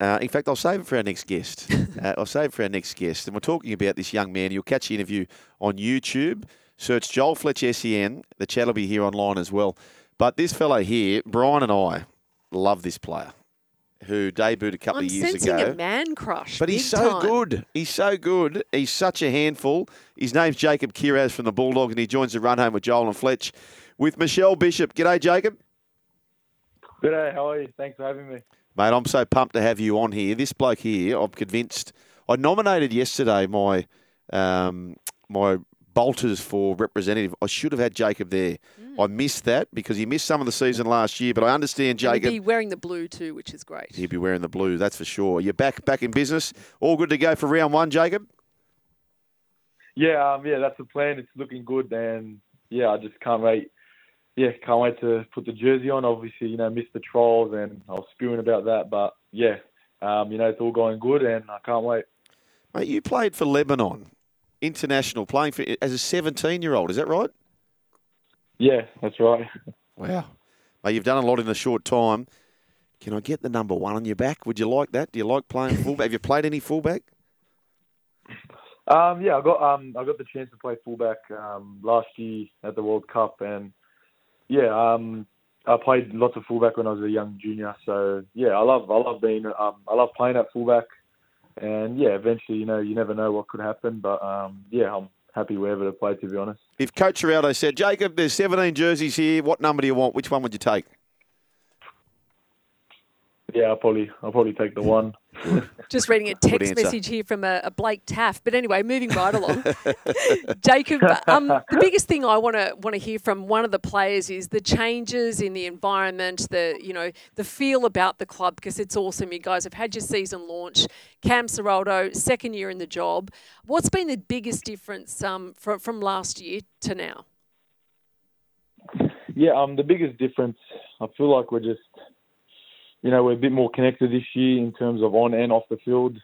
Uh, in fact, I'll save it for our next guest. uh, I'll save it for our next guest. And we're talking about this young man. You'll catch the interview on YouTube. Search Joel Fletcher SEN. The chat will be here online as well. But this fellow here, Brian and I, love this player who debuted a couple I'm of years sensing ago. a man crush. But he's so time. good. He's so good. He's such a handful. His name's Jacob Kiraz from the Bulldogs, and he joins the run home with Joel and Fletch with Michelle Bishop. G'day, Jacob. G'day, how are you? Thanks for having me. Mate, I'm so pumped to have you on here. This bloke here, I'm convinced. I nominated yesterday my um, my bolters for representative. I should have had Jacob there. I missed that because he missed some of the season last year. But I understand And he'd Jacob. be wearing the blue too, which is great. He'd be wearing the blue, that's for sure. You're back back in business. All good to go for round one, Jacob. Yeah, um, yeah, that's the plan. It's looking good, and yeah, I just can't wait. Yeah, can't wait to put the jersey on. Obviously, you know, missed the trials, and I was spewing about that, but yeah, um, you know, it's all going good, and I can't wait. Mate, you played for Lebanon, international, playing for as a 17 year old. Is that right? Yeah, that's right. Wow. Mate, you've done a lot in a short time. Can I get the number one on your back? Would you like that? Do you like playing fullback? Have you played any fullback? Um, yeah, I got um, I got the chance to play fullback um, last year at the World Cup, and yeah, um, I played lots of fullback when I was a young junior. So yeah, I love I love being um, I love playing at fullback, and yeah, eventually you know you never know what could happen, but um, yeah, I'm happy wherever to play to be honest. If Coach Ciraldo said, Jacob, there's 17 jerseys here. What number do you want? Which one would you take? Yeah, I'll probably I'll probably take the one. Just reading a text message here from a, a Blake Taaffe. But anyway, moving right along. Jacob, um, the biggest thing I want to want to hear from one of the players is the changes in the environment, the you know the feel about the club because it's awesome. You guys have had your season launch. Cam Ciraldo, second year in the job. What's been the biggest difference um, from from last year to now? Yeah, um, the biggest difference I feel like we're just you know, we're a bit more connected this year in terms of on and off the field.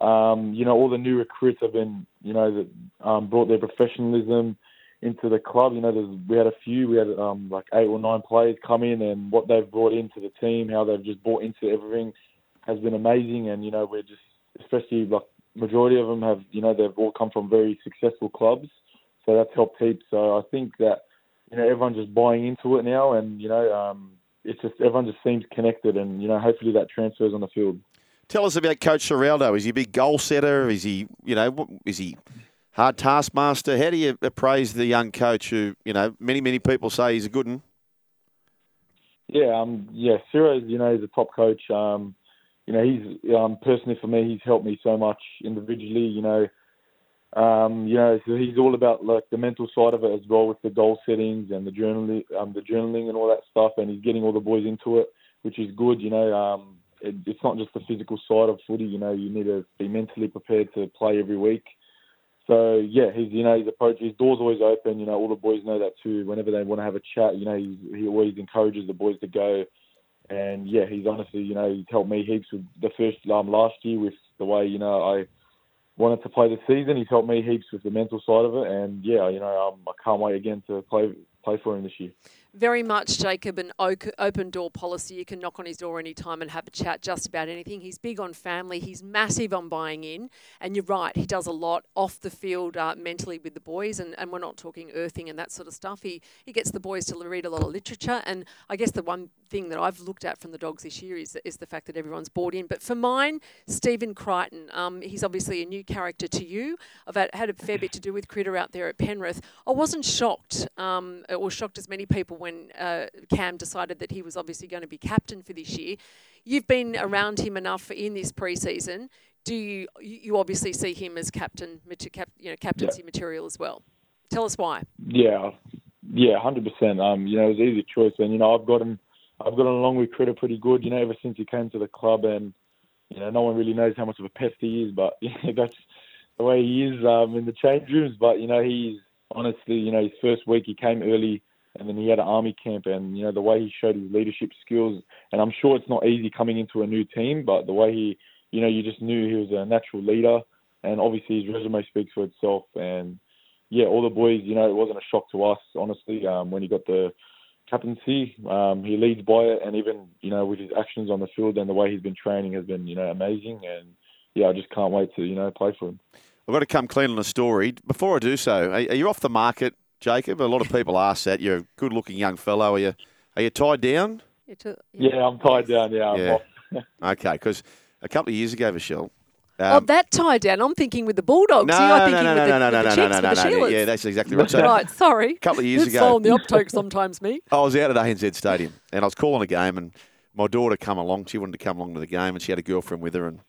Um, you know, all the new recruits have been, you know, that um, brought their professionalism into the club. You know, there's, we had a few, we had um, like eight or nine players come in, and what they've brought into the team, how they've just bought into everything, has been amazing. And you know, we're just, especially like majority of them have, you know, they've all come from very successful clubs, so that's helped heaps. So I think that, you know, everyone's just buying into it now, and you know. Um, it's just everyone just seems connected, and you know, hopefully that transfers on the field. Tell us about Coach Ciraldo. Is he a big goal setter? Is he, you know, is he hard taskmaster? How do you appraise the young coach who, you know, many, many people say he's a good one? Yeah, um, yeah, Ciro, you know, is a top coach. Um, you know, he's um, personally for me, he's helped me so much individually. You know, um, you know, so he's all about like the mental side of it as well with the goal settings and the journaling, um, the journaling and all that stuff. And he's getting all the boys into it, which is good. You know, um, it, it's not just the physical side of footy. You know, you need to be mentally prepared to play every week. So yeah, he's you know his approach, his door's always open. You know, all the boys know that too. Whenever they want to have a chat, you know, he's, he always encourages the boys to go. And yeah, he's honestly, you know, he's helped me heaps with the first um, last year with the way you know I wanted to play the season. He's helped me heaps with the mental side of it, and yeah, you know, um, I can't wait again to play play for him this year. Very much, Jacob, an open door policy. You can knock on his door anytime and have a chat just about anything. He's big on family. He's massive on buying in. And you're right, he does a lot off the field uh, mentally with the boys. And, and we're not talking earthing and that sort of stuff. He, he gets the boys to read a lot of literature. And I guess the one thing that I've looked at from the dogs this year is, is the fact that everyone's bought in. But for mine, Stephen Crichton, um, he's obviously a new character to you. I've had, had a fair bit to do with Critter out there at Penrith. I wasn't shocked, um, or shocked as many people when uh, Cam decided that he was obviously going to be captain for this year. You've been around him enough in this preseason. Do you? You obviously see him as captain, you know, captaincy material as well. Tell us why. Yeah, yeah, hundred percent. Um, you know, it was an easy choice, and you know, I've gotten, I've gotten along with Critter pretty good. You know, ever since he came to the club, and you know, no one really knows how much of a pest he is, but you know, that's the way he is um, in the change rooms. But you know, he's honestly, you know, his first week he came early, and then he had an army camp, and you know, the way he showed his leadership skills, and I'm sure it's not easy coming into a new team, but the way he, you know, you just knew he was a natural leader, and obviously his resume speaks for itself, and yeah, all the boys, you know, it wasn't a shock to us, honestly, um, when he got the captaincy. Um, he leads by it, and even you know with his actions on the field and the way he's been training has been you know amazing. And yeah, I just can't wait to you know play for him. I've got to come clean on a story. Before I do so, are, are you off the market, Jacob? A lot of people ask that. You're a good-looking young fellow. Are you? Are you tied down? Yeah, I'm tied down. Yeah. yeah. okay, because a couple of years ago, Michelle. Oh, um, oh, that tie down. I'm thinking with the Bulldogs. No, You're thinking no, no, with the, no, no, the no, no, no, no, no, no. Yeah, that's exactly right. So, right, sorry. A couple of years ago. on the optoke sometimes, me. I was out at ANZ Stadium and I was calling a game and my daughter come along. She wanted to come along to the game and she had a girlfriend with her and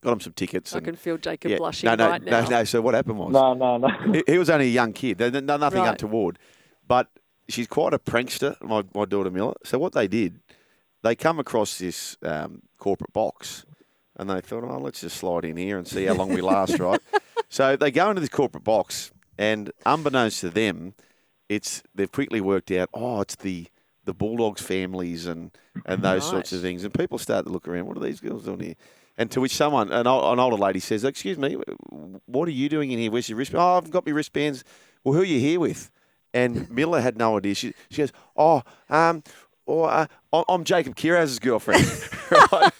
got him some tickets. I and, can feel Jacob yeah, blushing no, no, right now. No, no. So what happened was, no, no, no. He, he was only a young kid. Nothing right. untoward, but she's quite a prankster. My my daughter Miller. So what they did, they come across this um, corporate box and they thought, oh, let's just slide in here and see how long we last, right? So they go into this corporate box, and unbeknownst to them, it's they've quickly worked out, oh, it's the the Bulldogs families and and those Right. sorts of things, and people start to look around. What are these girls doing here? And to which someone, an, ol- an older lady says, "Excuse me, what are you doing in here? Where's your wristband? Oh, I've got my wristbands. Well, who are you here with?" And Miller had no idea. She she goes, "Oh, um, or uh, I'm Jacob Kiraz's girlfriend." right?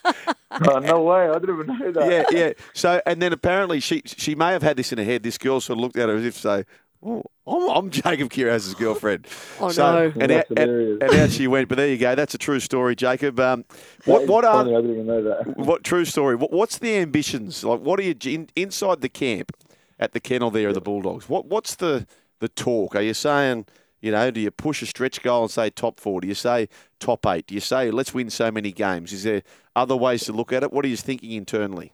Oh, no way! I didn't even know that. yeah, yeah. So, and then apparently she she may have had this in her head. This girl sort of looked at her as if say, "Oh, I'm, I'm Jacob Kiraz's girlfriend." Oh, so, no. And, That's out, and, hilarious. and out she went. But there you go. That's a true story, Jacob. Um, what That what is are funny, I didn't even know that. what true story? What, what's the ambitions? Like, what are you in, inside the camp at the kennel there of the Bulldogs? What what's the the talk? Are you saying? You know, do you push a stretch goal and say top four? Do you say top eight? Do you say let's win so many games? Is there other ways to look at it? What are you thinking internally?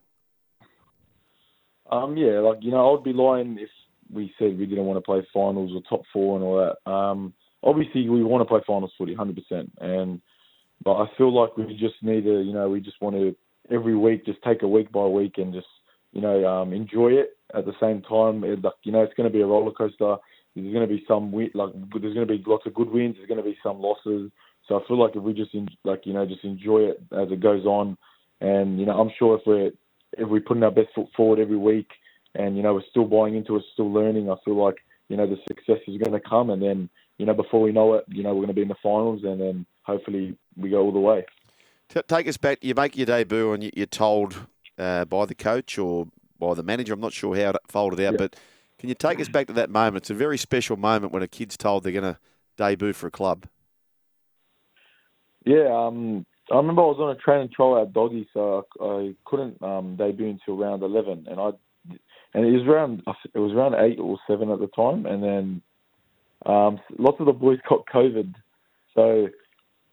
Um, yeah, like you know, I would be lying if we said we didn't want to play finals or top four and all that. Um, obviously, we want to play finals footy, hundred percent. And but I feel like we just need to, you know, we just want to every week just take a week by week and just you know um, enjoy it at the same time. It, like you know, it's going to be a roller coaster. There's going to be some win, like there's going to be lots of good wins. There's going to be some losses. So I feel like if we just like you know just enjoy it as it goes on, and you know I'm sure if we're if we put in our best foot forward every week, and you know we're still buying into it, still learning, I feel like you know the success is going to come, and then you know before we know it, you know we're going to be in the finals, and then hopefully we go all the way. Take us back. You make your debut and you- you're told uh, by the coach or by the manager. I'm not sure how it folded out, Yeah. but can you take us back to that moment? It's a very special moment when a kid's told they're going to debut for a club. Yeah, um, I remember I was on a training trial at Doggy, so I, I couldn't um, debut until round eleven, and I and it was around it was around eight or seven at the time, and then um, lots of the boys got COVID, so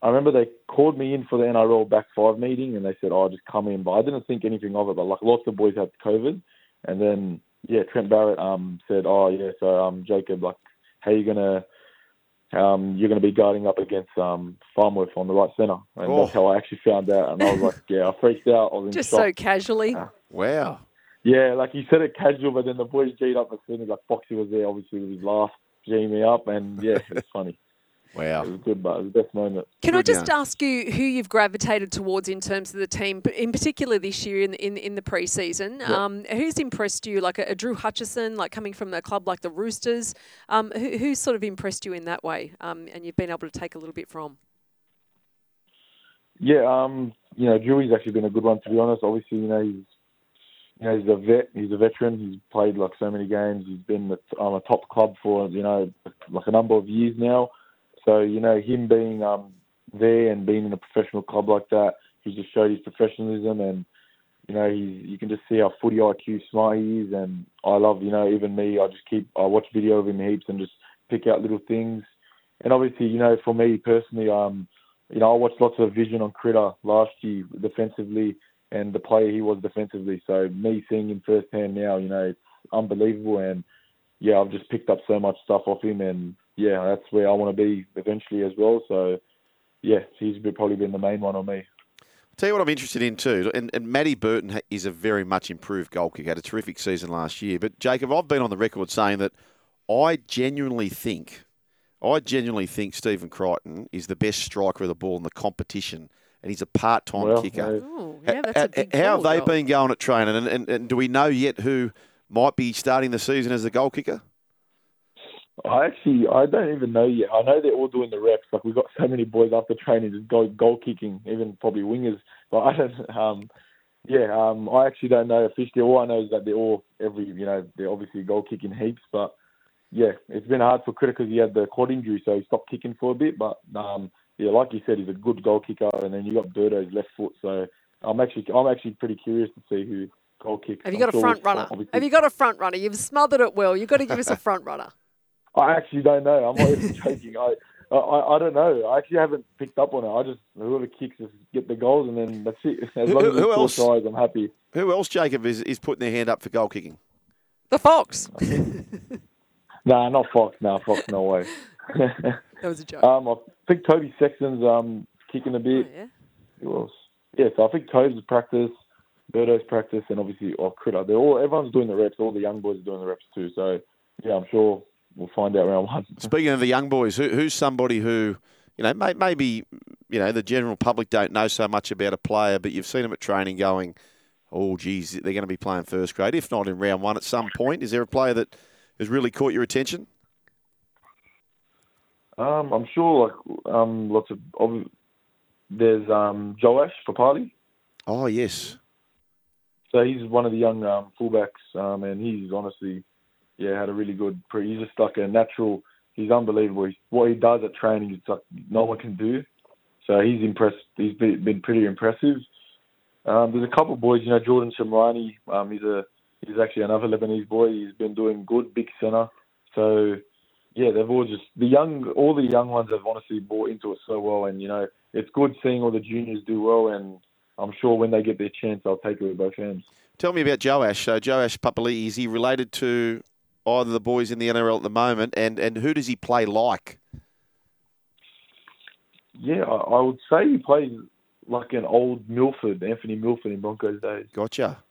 I remember they called me in for the NRL back five meeting, and they said, "Oh, just come in," but I didn't think anything of it. But like lots of boys had COVID, and then yeah, Trent Barrett um said, "Oh yeah, so um Jacob, like how you gonna um, you're going to be guarding up against um, Farnworth on the right centre. And Oh. that's how I actually found out. And I was like, yeah, I freaked out. I was in Just shock. so casually. Wow. Yeah, like he said it casual, but then the boys G'd up as soon as like Foxy was there, obviously with his laugh, G me up. And yeah, it was funny. Wow. It was good, but it was the best moment. Can I just yarn. ask you who you've gravitated towards in terms of the team, in particular this year in in, in the preseason? Um, who's impressed you? Like a, a Drew Hutchison, like coming from a club like the Roosters. Um, who, who's sort of impressed you in that way? Um, and you've been able to take a little bit from. Yeah, um, you know, Dewey's actually been a good one to be honest. Obviously, you know, he's you know, he's a vet, he's a veteran, he's played like so many games, he's been on a top club for, you know, like a number of years now. So, you know, him being um there and being in a professional club like that, he just showed his professionalism and you know, he's you can just see how footy IQ smart he is and I love, you know, even me, I just keep I watch video of him heaps and just pick out little things. And obviously, you know, for me personally, um, you know, I watched lots of vision on Critter last year defensively and the player he was defensively. So me seeing him firsthand now, you know, it's unbelievable. And yeah, I've just picked up so much stuff off him, and yeah, that's where I want to be eventually as well. So yeah, he's probably been the main one on me. Tell you what I'm interested in too, and, and Matty Burton is a very much improved goal kicker. Had a terrific season last year. But Jacob, I've been on the record saying that I genuinely think, I genuinely think Stephen Crichton is the best striker of the ball in the competition, and he's a part-time Well, kicker. yeah. Oh, yeah, that's a big How have they Joel. been going at training, and, and, and do we know yet who might be starting the season as the goal kicker? I actually I don't even know yet. I know they're all doing the reps. Like we've got so many boys after training just go goal kicking, even probably wingers. But I don't. Um, yeah, um, I actually don't know officially. All I know is that they're all every you know they're obviously goal kicking heaps. But yeah, it's been hard for Critter because he had the quad injury, so he stopped kicking for a bit. But um, yeah, like you said, he's a good goal kicker, and then you got Birdo's left foot. So I'm actually I'm actually pretty curious to see who goal kicks. Have you got I'm a sure front runner? obviously- Have you got a front runner? You've smothered it well. You've got to give us a front runner. I actually don't know. I'm not even joking. I, I I don't know. I actually haven't picked up on it. I just whoever kicks just get the goals and then that's it. As long as it's who four else? tries, I'm happy. Who else, Jacob, is, is putting their hand up for goal kicking? The Fox. Nah, not Fox. Nah, Fox, no way. That was a joke. um, I think Toby Sexton's um kicking a Oh, bit. yeah. Who else? Yeah, so I think Toby's practice, Birdo's practice, and obviously oh, Critter. They're all everyone's doing the reps. All the young boys are doing the reps too. So yeah, I'm sure we'll find out round one. Speaking of the young boys, who, who's somebody who, you know, may, maybe, you know, the general public don't know so much about a player, but you've seen them at training going, oh, geez, they're going to be playing first grade, if not in round one at some point. Is there a player that has really caught your attention? Um, I'm sure like um lots of, of there's um Joash Papali. Oh, yes. So he's one of the young um, fullbacks, um, and he's honestly, yeah, had a really good. Pre- he's just like a natural. He's unbelievable. He's, what he does at training, it's like no one can do. So he's impressed. He's been, been pretty impressive. Um, there's a couple of boys, you know, Jordan Samrani. Um, he's a he's actually another Lebanese boy. He's been doing good, big centre. So yeah, they've all just the young, all the young ones have honestly bought into it so well, and you know, it's good seeing all the juniors do well, and I'm sure when they get their chance, they'll take it with both hands. Tell me about Joash. So Joash Papali, is he related to either the boys in the NRL at the moment, and, and who does he play like? Yeah, I, I would say he plays like an old Milford, Anthony Milford in Broncos days. Gotcha.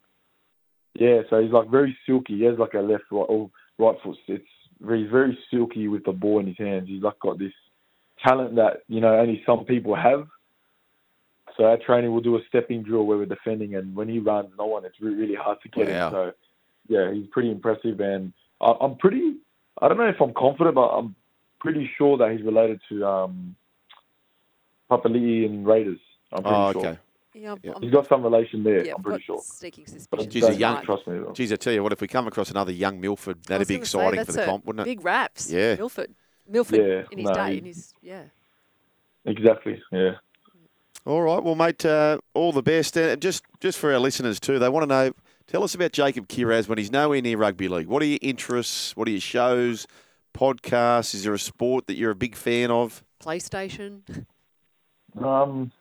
Yeah, so he's like very silky. He has like a left, right, or right foot. It's he's very silky with the ball in his hands. He's like got this talent that you know only some people have. So our training will do a stepping drill where we're defending, and when he runs, no one. It's really, really hard to get Wow. him. So yeah, he's pretty impressive, and I, I'm pretty. I don't know if I'm confident, but I'm pretty sure that he's related to um, Papali'i and Raiders. I'm pretty Oh, sure. okay. Yeah, I'm, Yeah. He's got some relation there. yeah, I'm pretty sure. sneaking But suspicion. Geez, don't- a young- trust me. though. Geez, I tell you what, if we come across another young Milford, that'd be gonna say, exciting for the comp, wouldn't it? Big raps. Yeah. Milford. Milford Yeah, in his no, day. he- In his, yeah. Exactly. Yeah. All right, well, mate, uh, all the best. Uh, just just for our listeners too, they want to know. Tell us about Jacob Kiraz when he's nowhere near rugby league. What are your interests? What are your shows? Podcasts? Is there a sport that you're a big fan of? PlayStation. Um.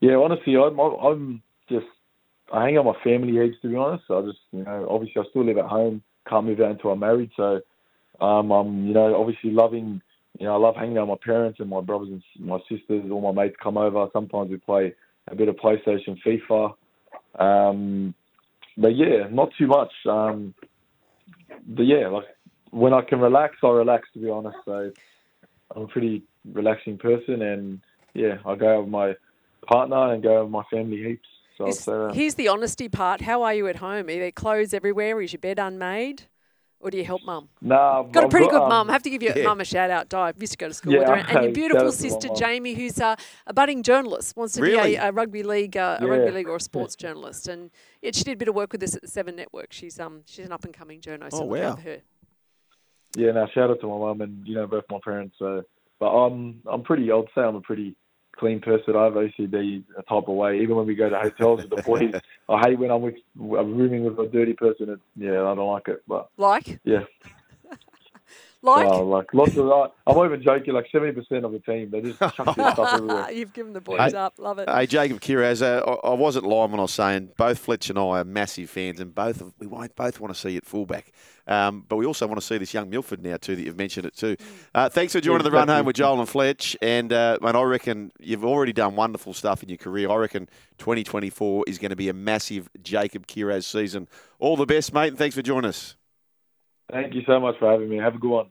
Yeah, honestly, I'm I'm just I hang out my family heaps to be honest. I just you know obviously I still live at home, can't move out until I'm married. So, um, I'm you know obviously loving you know I love hanging out with my parents and my brothers and my sisters. All my mates come over. Sometimes we play a bit of PlayStation, FIFA. Um, but yeah, not too much. Um, but yeah, like when I can relax, I relax. To be honest, so I'm a pretty relaxing person, and yeah, I go out with my partner and go with my family heaps. So Is- say that. here's the honesty part. How are you at home? Are there clothes everywhere? Is your bed unmade? Or do you help mum? Nah, I've Got a I've pretty good um, mum. I have to give your yeah. mum a shout out. Di used to go to school Yeah, with her. And your beautiful shout out to my sister. Jamie, who's a, a budding journalist, wants to Really? be a, a rugby league, uh, a rugby league or a sports journalist. And yeah, she did a bit of work with us at the Seven Network. She's um she's an up and coming journalist. So Oh, look wow. her. Yeah, now shout out to my mum and you know both my parents. So, but I'm I'm pretty. I'd say I'm a pretty clean person. I have OCD a type of way. Even when we go to hotels with the boys, I hate when I'm with I'm rooming with a dirty person. It, yeah, I don't like it. But Like? yeah, Like? uh, like lots of. I- I'm not even joking. Like seventy percent of the team, they just chuck their stuff everywhere. You've given the boys Hey. up. Love it. Hey, Jacob Kiraz, uh, I, I wasn't lying when I was saying both Fletch and I are massive fans, and both of, we won't both want to see you at fullback. Um, but we also want to see this young Milford now too. That you've mentioned it too. Uh, thanks for joining the run home with Joel and Fletch. And uh, man, I reckon you've already done wonderful stuff in your career. I reckon 2024 is going to be a massive Jacob Kiraz season. All the best, mate, and thanks for joining us. Thank you so much for having me. Have a good one.